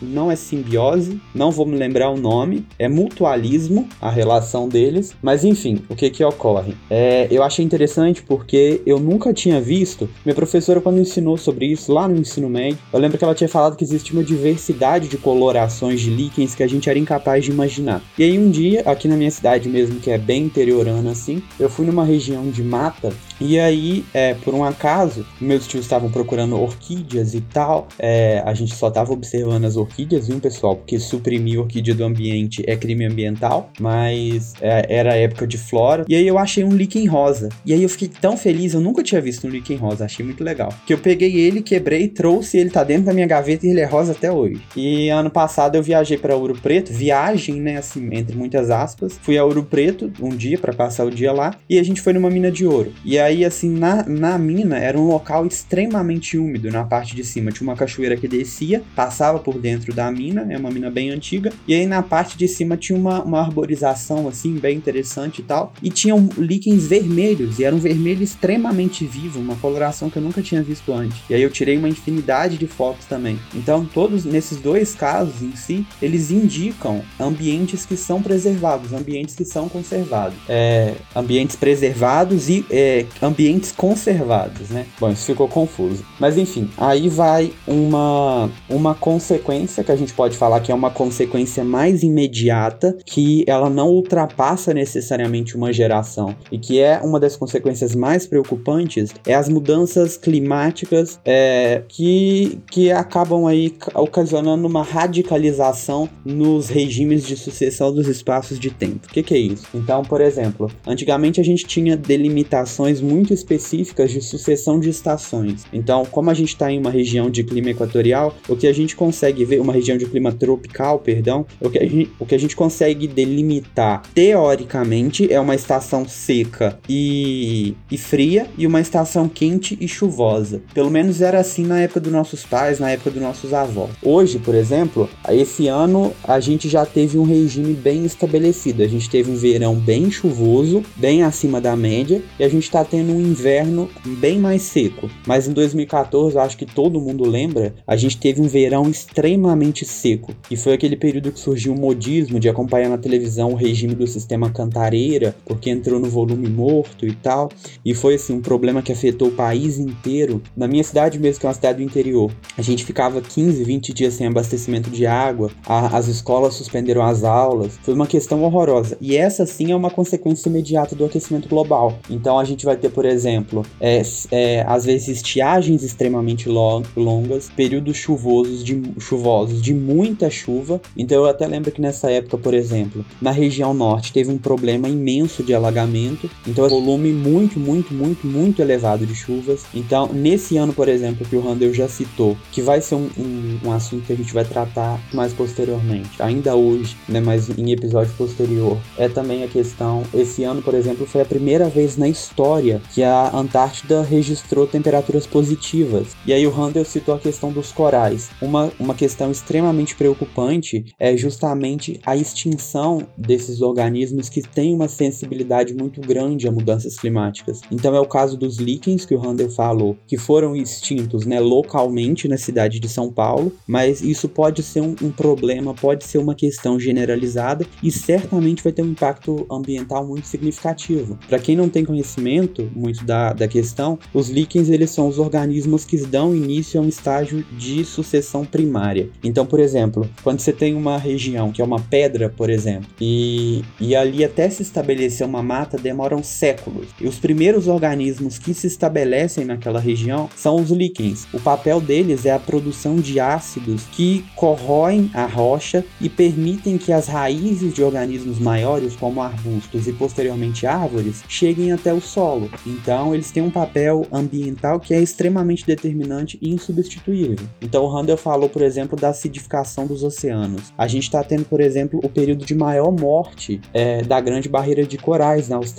não é simbiose, não vou me lembrar o nome, é mutualismo a relação deles, mas enfim, o que que ocorre? É, eu achei interessante porque eu nunca tinha visto. Minha professora, quando ensinou sobre isso lá no ensino médio, eu lembro que ela tinha falado que existe uma diversidade de colorações de líquens que a gente era incapaz de imaginar. E aí um dia, aqui na minha cidade mesmo, que é bem interiorana assim, eu fui numa região de mata e aí, é, por um acaso, meus tios estavam procurando orquídeas e tal. É, a gente só tava observando as orquídeas, viu, pessoal? Porque suprimir orquídea do ambiente é crime ambiental, mas é, era época de flora. E aí eu achei um líquen rosa. E aí eu fiquei tão feliz, eu nunca tinha visto um líquen rosa, achei muito legal. Que eu peguei ele, quebrei, trouxe, ele tá dentro da minha gaveta e ele é rosa até hoje. E ano passado eu viajei para Ouro Preto, viagem, né, assim, entre muitas aspas. Fui a Ouro Preto um dia para passar o dia lá e a gente foi numa mina de ouro. E aí, assim, na, na mina era um local extremamente úmido na parte de cima. Tinha uma cachoeira que descia, passava por dentro da mina, é uma mina bem antiga. E aí na parte de cima tinha uma, uma arborização, assim, bem interessante e tal. E tinham líquens vermelhos, e era um vermelho extremamente vivo, uma coloração que eu nunca tinha visto antes. E aí eu tirei uma infinidade de fotos também. Então, todos nesses dois casos em si, eles indicam ambientes que são preservados, ambientes que são conservados. É, ambientes preservados e é, ambientes conservados, né? Bom, isso ficou confuso. Mas enfim, aí vai uma, uma consequência que a gente pode falar que é uma consequência mais imediata, que ela não ultrapassa necessariamente uma geração e que é uma das consequências mais preocupantes é as mudanças climáticas é, que, que acabam aí ocasionando uma radicalização nos regimes de sucessão dos espaços de tempo. O que, que é isso? Então, por exemplo, antigamente a gente tinha delimitações muito específicas de sucessão de estações. Então, como a gente está em uma região de clima equatorial, o que a gente consegue ver, uma região de clima tropical, perdão, o que a gente, o que a gente consegue delimitar teoricamente é uma estação seca e, e fria e uma estação quente e chuvosa. Pelo menos era assim na época dos nossos pais, na época dos nossos avós. Hoje, por exemplo, esse ano a gente já teve um regime bem estabelecido. A gente teve um verão bem chuvoso, bem acima da média, e a gente está tendo um inverno bem mais seco. Mas em 2014, eu acho que todo mundo lembra, a gente teve um verão extremamente seco. E foi aquele período que surgiu o modismo de acompanhar na televisão o regime do sistema Cantareira, porque entrou no volume morto e tal. E foi assim um problema que afetou o país inteiro. Na minha cidade mesmo, que é uma cidade do interior, a gente ficava 15, 20 dias sem abastecimento de água, a, as escolas suspenderam as aulas. Foi uma questão horrorosa. E essa sim é uma consequência imediata do aquecimento global. Então a gente vai ter, por exemplo, é, é, às vezes estiagens extremamente longas, períodos chuvosos de, chuvosos de muita chuva. Então eu até lembro que nessa época, por exemplo, na região norte teve um problema imenso de alagamento. Então volume muito, muito, muito, muito elevado de chuvas. Então nesse ano, por exemplo, que o Randall já citou, que vai ser um, um, um assunto que a gente vai tratar mais posteriormente, ainda hoje, né, mas em episódio posterior, é também a questão. Esse ano, por exemplo, foi a primeira vez na história que a Antártida registrou temperaturas positivas. E aí o Handel citou a questão dos corais. Uma, uma questão extremamente preocupante é justamente a extinção desses organismos que têm uma sensibilidade muito grande a mudanças climáticas. Então é o caso dos líquens que o Handel falou, que foram extintos né, localmente na cidade de São Paulo, mas isso pode ser um, um problema, pode ser uma questão generalizada e certamente vai ter um impacto ambiental muito significativo. Para quem não tem conhecimento muito da, da questão, os líquens eles são os organismos que dão início a um estágio de sucessão primária. Então, por exemplo, quando você tem uma região que é uma pedra, por exemplo, e, e ali até se estabelecer uma mata demoram séculos. E os primeiros organismos que se estabelecem naquela região são os líquens. O papel deles é a produção de ácidos que corroem a rocha e permitem que as raízes de organismos maiores, como arbustos e posteriormente árvores, cheguem até o solo. Então, eles têm um papel ambiental que é extremamente determinante e insubstituível. Então, o Randall falou, por exemplo, da acidificação dos oceanos. A gente está tendo, por exemplo, o período de maior morte é, da grande barreira de corais na Austrália.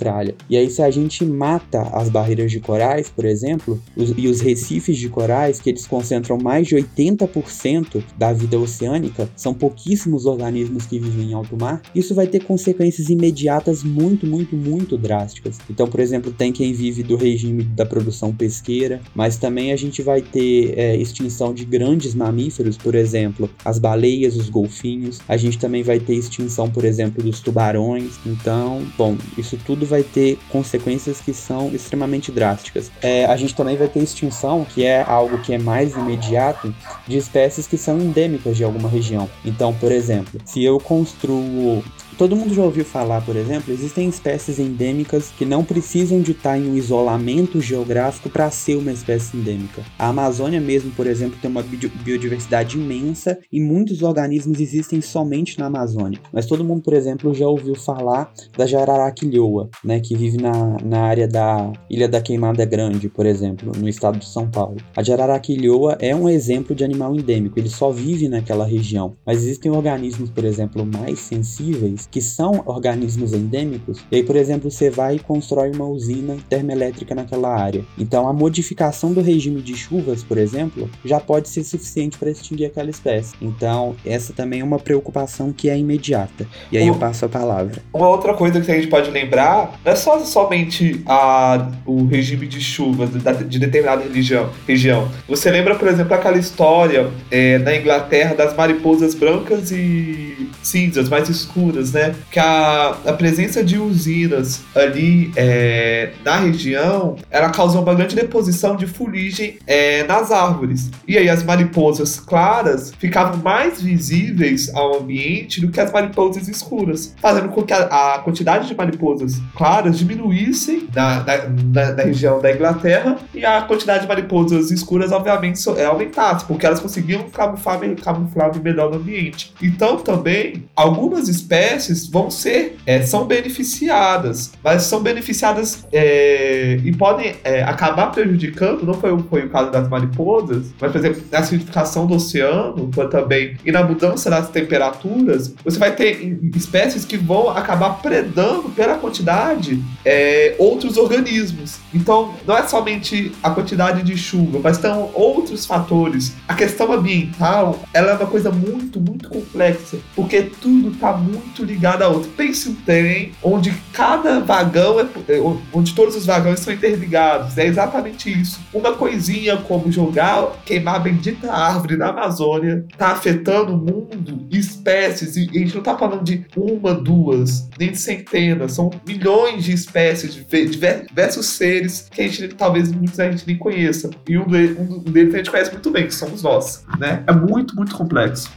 E aí, se a gente mata as barreiras de corais, por exemplo, os, e os recifes de corais, que eles concentram mais de 80% da vida oceânica, são pouquíssimos organismos que vivem em alto mar, isso vai ter consequências imediatas muito, muito, muito drásticas. Então, por exemplo, tem quem vive do regime da produção pesqueira, mas também a gente vai ter é, extinção de grandes mamíferos, por exemplo, as baleias, os golfinhos. A gente também vai ter extinção, por exemplo, dos tubarões. Então, bom, isso tudo tudo vai ter consequências que são extremamente drásticas. É, a gente também vai ter extinção, que é algo que é mais imediato, de espécies que são endêmicas de alguma região. Então, por exemplo, se eu construo Todo mundo já ouviu falar, por exemplo, existem espécies endêmicas que não precisam de estar em um isolamento geográfico para ser uma espécie endêmica. A Amazônia mesmo, por exemplo, tem uma biodiversidade imensa e muitos organismos existem somente na Amazônia. Mas todo mundo, por exemplo, já ouviu falar da jararaquilhoa, né, que vive na, na área da Ilha da Queimada Grande, por exemplo, no estado de São Paulo. A jararaquilhoa é um exemplo de animal endêmico, ele só vive naquela região. Mas existem organismos, por exemplo, mais sensíveis que são organismos endêmicos, e aí, por exemplo, você vai e constrói uma usina termoelétrica naquela área. Então, a modificação do regime de chuvas, por exemplo, já pode ser suficiente para extinguir aquela espécie. Então, essa também é uma preocupação que é imediata. E aí eu passo a palavra. Uma outra coisa que a gente pode lembrar não é só somente a, o regime de chuvas de determinada religião, região. Você lembra, por exemplo, aquela história é, na Inglaterra das mariposas brancas e cinzas mais escuras, né? Que a, a presença de usinas ali é, na região, ela causou uma grande deposição de fuligem é, nas árvores. E aí as mariposas claras ficavam mais visíveis ao ambiente do que as mariposas escuras, fazendo com que a, a quantidade de mariposas claras diminuísse na, na, na, na, região da Inglaterra e a quantidade de mariposas escuras, obviamente, é, aumentasse, porque elas conseguiam camuflar, camuflar melhor no ambiente. Então, também, algumas espécies vão ser, é, são beneficiadas, mas são beneficiadas é, e podem é, acabar prejudicando, não foi, foi o caso das mariposas, mas, por exemplo, na acidificação do oceano, também, e na mudança das temperaturas, você vai ter espécies que vão acabar predando pela quantidade é, outros organismos. Então, não é somente a quantidade de chuva, mas tem outros fatores. A questão ambiental, ela é uma coisa muito, muito complexa, porque tudo está muito ligado a outro. Pense um trem onde cada vagão é, é onde todos os vagões são interligados. É exatamente isso. Uma coisinha como jogar, queimar a bendita árvore na Amazônia, tá afetando o mundo, espécies, e a gente não tá falando de uma, duas, nem de centenas, são milhões de espécies, de diversos seres que a gente talvez muitos a gente nem conheça. E um, deles, um deles a gente conhece muito bem, que somos nós. Né? É muito, muito complexo.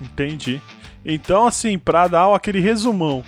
Entendi. Então, assim, para dar aquele resumão,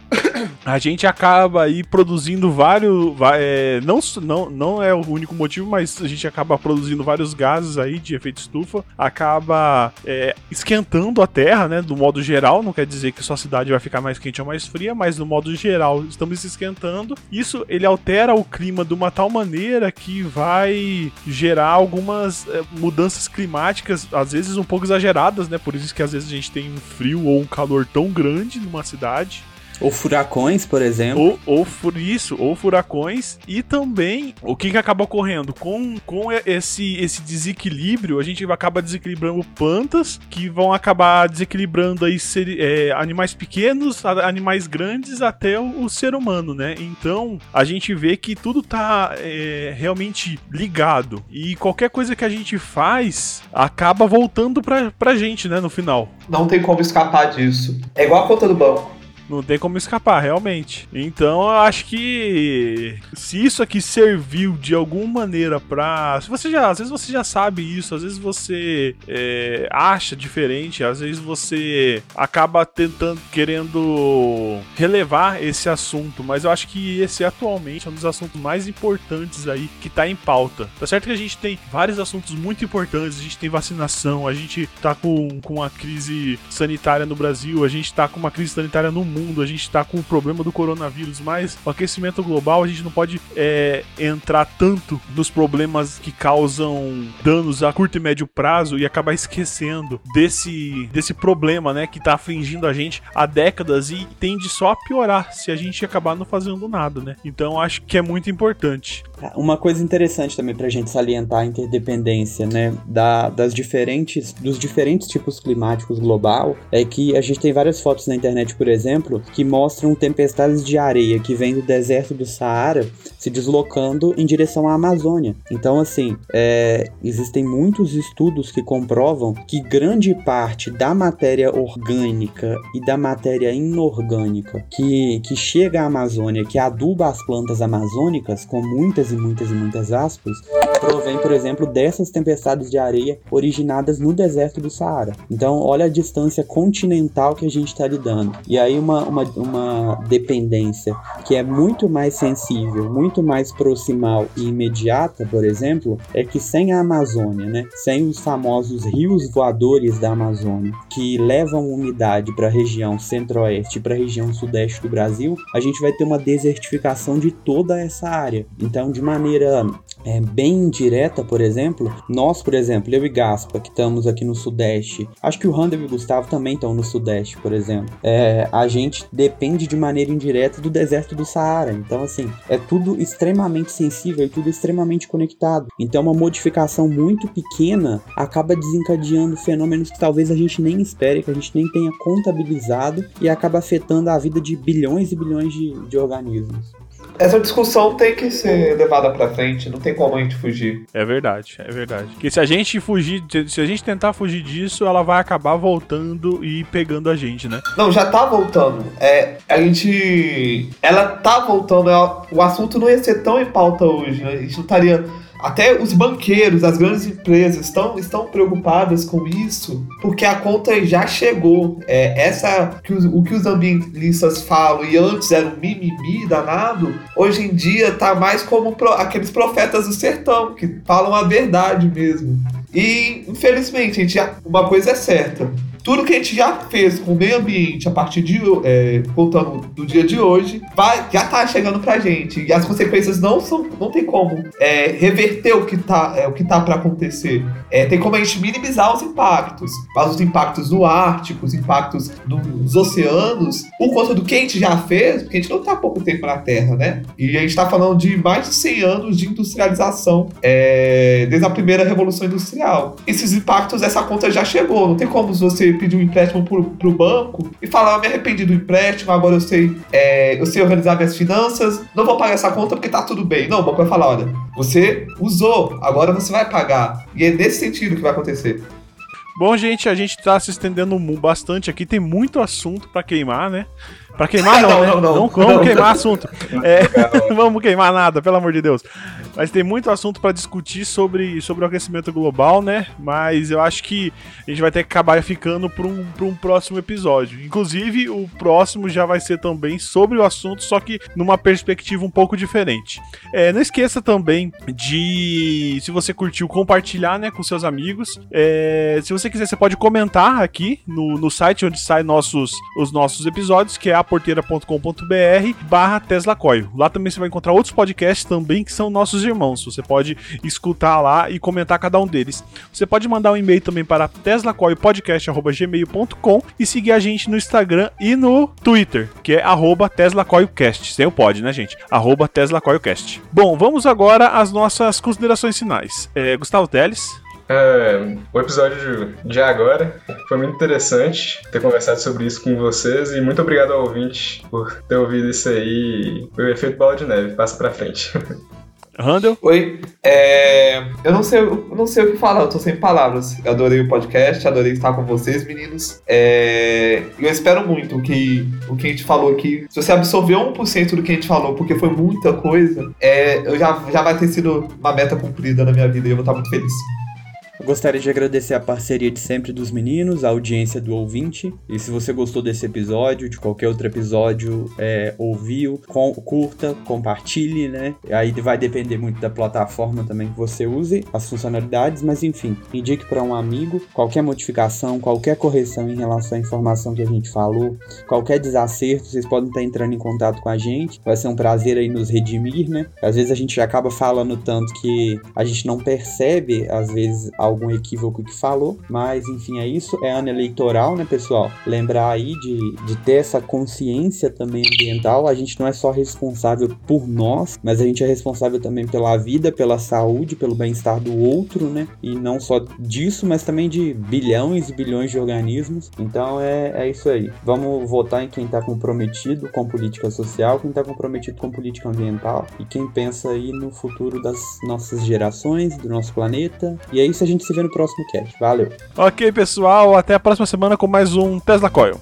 a gente acaba aí produzindo vários. É, não, não, não é o único motivo, mas a gente acaba produzindo vários gases aí de efeito estufa, acaba é, esquentando a Terra, né? Do modo geral, não quer dizer que sua cidade vai ficar mais quente ou mais fria, mas no modo geral estamos esquentando. Isso ele altera o clima de uma tal maneira que vai gerar algumas é, mudanças climáticas, às vezes um pouco exageradas, né? Por isso que às vezes a gente tem um frio ou um calor tão grande numa cidade. Ou furacões, por exemplo. Ou, ou isso, ou furacões. E também, o que, que acaba ocorrendo? Com, com esse, esse desequilíbrio, a gente acaba desequilibrando plantas, que vão acabar desequilibrando aí ser, é, animais pequenos, animais grandes, até o, o, ser humano, né? Então, a gente vê que tudo tá é, realmente ligado. E qualquer coisa que a gente faz, acaba voltando pra, pra gente, né? No final. Não tem como escapar disso. É igual a conta do banco. Não tem como escapar, realmente. Então eu acho que se isso aqui serviu de alguma maneira pra. Você já. Às vezes você já sabe isso, às vezes você é, acha diferente, às vezes você acaba tentando, querendo relevar esse assunto, mas eu acho que esse atualmente é um dos assuntos mais importantes aí que tá em pauta. Tá certo que a gente tem vários assuntos muito importantes, a gente tem vacinação, a gente tá com, com a crise sanitária no Brasil, a gente tá com uma crise sanitária no mundo mundo, a gente está com o problema do coronavírus, mas o aquecimento global a gente não pode é, entrar tanto nos problemas que causam danos a curto e médio prazo e acabar esquecendo desse, desse problema, né, que está afligindo a gente há décadas e tende só a piorar se a gente acabar não fazendo nada, né? Então acho que é muito importante. Uma coisa interessante também para a gente salientar a interdependência, né, da, das diferentes, dos diferentes tipos climáticos global é que a gente tem várias fotos na internet, por exemplo exemplo, que mostram tempestades de areia que vêm do deserto do Saara se deslocando em direção à Amazônia. Então, assim, é, existem muitos estudos que comprovam que grande parte da matéria orgânica e da matéria inorgânica que, que chega à Amazônia, que aduba as plantas amazônicas, com muitas e muitas e muitas aspas, provém, por exemplo, dessas tempestades de areia originadas no deserto do Saara. Então, olha a distância continental que a gente está lidando. E aí, uma, uma, uma dependência que é muito mais sensível, muito mais proximal e imediata, por exemplo, é que sem a Amazônia, né, sem os famosos rios voadores da Amazônia, que levam umidade para a região centro-oeste e para a região sudeste do Brasil, a gente vai ter uma desertificação de toda essa área. Então, de maneira é, bem direta, por exemplo, nós, por exemplo, eu e Gaspa, que estamos aqui no Sudeste, acho que o Randall e o Gustavo também estão no Sudeste, por exemplo, é, a gente depende de maneira indireta do deserto do Saara. Então, assim, é tudo extremamente sensível e tudo extremamente conectado. Então, uma modificação muito pequena acaba desencadeando fenômenos que talvez a gente nem espere, que a gente nem tenha contabilizado e acaba afetando a vida de bilhões e bilhões de, de organismos essa discussão tem que ser levada para frente, não tem como a gente fugir. É verdade, é verdade. Porque se a gente fugir, se a gente tentar fugir disso, ela vai acabar voltando e pegando a gente, né? Não, já tá voltando. É, a gente. Ela tá voltando. Ela, o assunto não ia ser tão em pauta hoje, né? A gente não estaria até os banqueiros, as grandes empresas estão, estão preocupadas com isso, porque a conta já chegou. É, essa que os, o que os ambientalistas falam e antes era um mimimi danado, hoje em dia tá mais como pro, aqueles profetas do sertão que falam a verdade mesmo. E infelizmente, gente, uma coisa é certa tudo que a gente já fez com o meio ambiente a partir de, é, contando do dia de hoje, vai, já tá chegando pra gente. E as consequências não são, não tem como é, reverter o que tá, é, o que tá pra acontecer. É, tem como a gente minimizar os impactos. Mas os impactos no Ártico, os impactos nos oceanos, por conta do que a gente já fez, porque a gente não tá há pouco tempo na Terra, né? E a gente tá falando de mais de 100 anos de industrialização, é, desde a primeira Revolução Industrial. Esses impactos, essa conta já chegou. Não tem como você pedir um empréstimo pro, pro banco e falar, me arrependi do empréstimo, agora eu sei, é, eu sei organizar minhas finanças, não vou pagar essa conta porque tá tudo bem. Não, o banco vai falar, olha, você usou, agora você vai pagar. E é nesse sentido que vai acontecer. Bom, gente, a gente tá se estendendo bastante aqui, tem muito assunto para queimar, né? Pra queimar não, não, né? não, não. não vamos queimar assunto. É, vamos queimar nada, pelo amor de Deus. Mas tem muito assunto para discutir sobre, sobre o aquecimento global, né? Mas eu acho que a gente vai ter que acabar ficando para um, um próximo episódio. Inclusive, o próximo já vai ser também sobre o assunto, só que numa perspectiva um pouco diferente. É, não esqueça também de, se você curtiu, compartilhar né, com seus amigos. É, se você quiser, você pode comentar aqui no, no site onde saem nossos, os nossos episódios, que é aporteira.com.br barra Tesla Coil. Lá também você vai encontrar outros podcasts também que são nossos irmãos. Você pode escutar lá e comentar cada um deles. Você pode mandar um e-mail também para teslacoilpodcast.gmail.com e seguir a gente no Instagram e no Twitter, que é arroba teslacoilcast. Sem o pod, né, gente? Arroba teslacoilcast. Bom, vamos agora às nossas considerações finais. É, Gustavo Teles. É, o episódio de agora foi muito interessante ter conversado sobre isso com vocês e muito obrigado ao ouvinte por ter ouvido isso aí. Foi o efeito bola de neve. Passa pra frente. Randall? Oi. É, eu não sei, eu não sei o que falar, eu tô sem palavras. Eu adorei o podcast, adorei estar com vocês, meninos. É, eu espero muito que o que a gente falou aqui, se você absorveu 1% do que a gente falou, porque foi muita coisa, é, eu já, já vai ter sido uma meta cumprida na minha vida e eu vou estar muito feliz. Gostaria de agradecer a parceria de sempre dos meninos, a audiência do ouvinte. E se você gostou desse episódio, de qualquer outro episódio, é, ouviu, com, curta, compartilhe, né? Aí vai depender muito da plataforma também que você use, as funcionalidades, mas enfim, indique para um amigo. Qualquer modificação, qualquer correção em relação à informação que a gente falou, qualquer desacerto, vocês podem estar entrando em contato com a gente. Vai ser um prazer aí nos redimir, né? Às vezes a gente acaba falando tanto que a gente não percebe, às vezes, algum equívoco que falou, mas enfim, é isso. É ano eleitoral, né, pessoal? Lembrar aí de, de ter essa consciência também ambiental. A gente não é só responsável por nós, mas a gente é responsável também pela vida, pela saúde, pelo bem-estar do outro, né? E não só disso, mas também de bilhões e bilhões de organismos. Então é, é isso aí. Vamos votar em quem está comprometido com política social, quem está comprometido com política ambiental e quem pensa aí no futuro das nossas gerações, do nosso planeta. E é isso, a gente se vê no próximo cast. Valeu! Ok, pessoal, até a próxima semana com mais um Tesla Coil.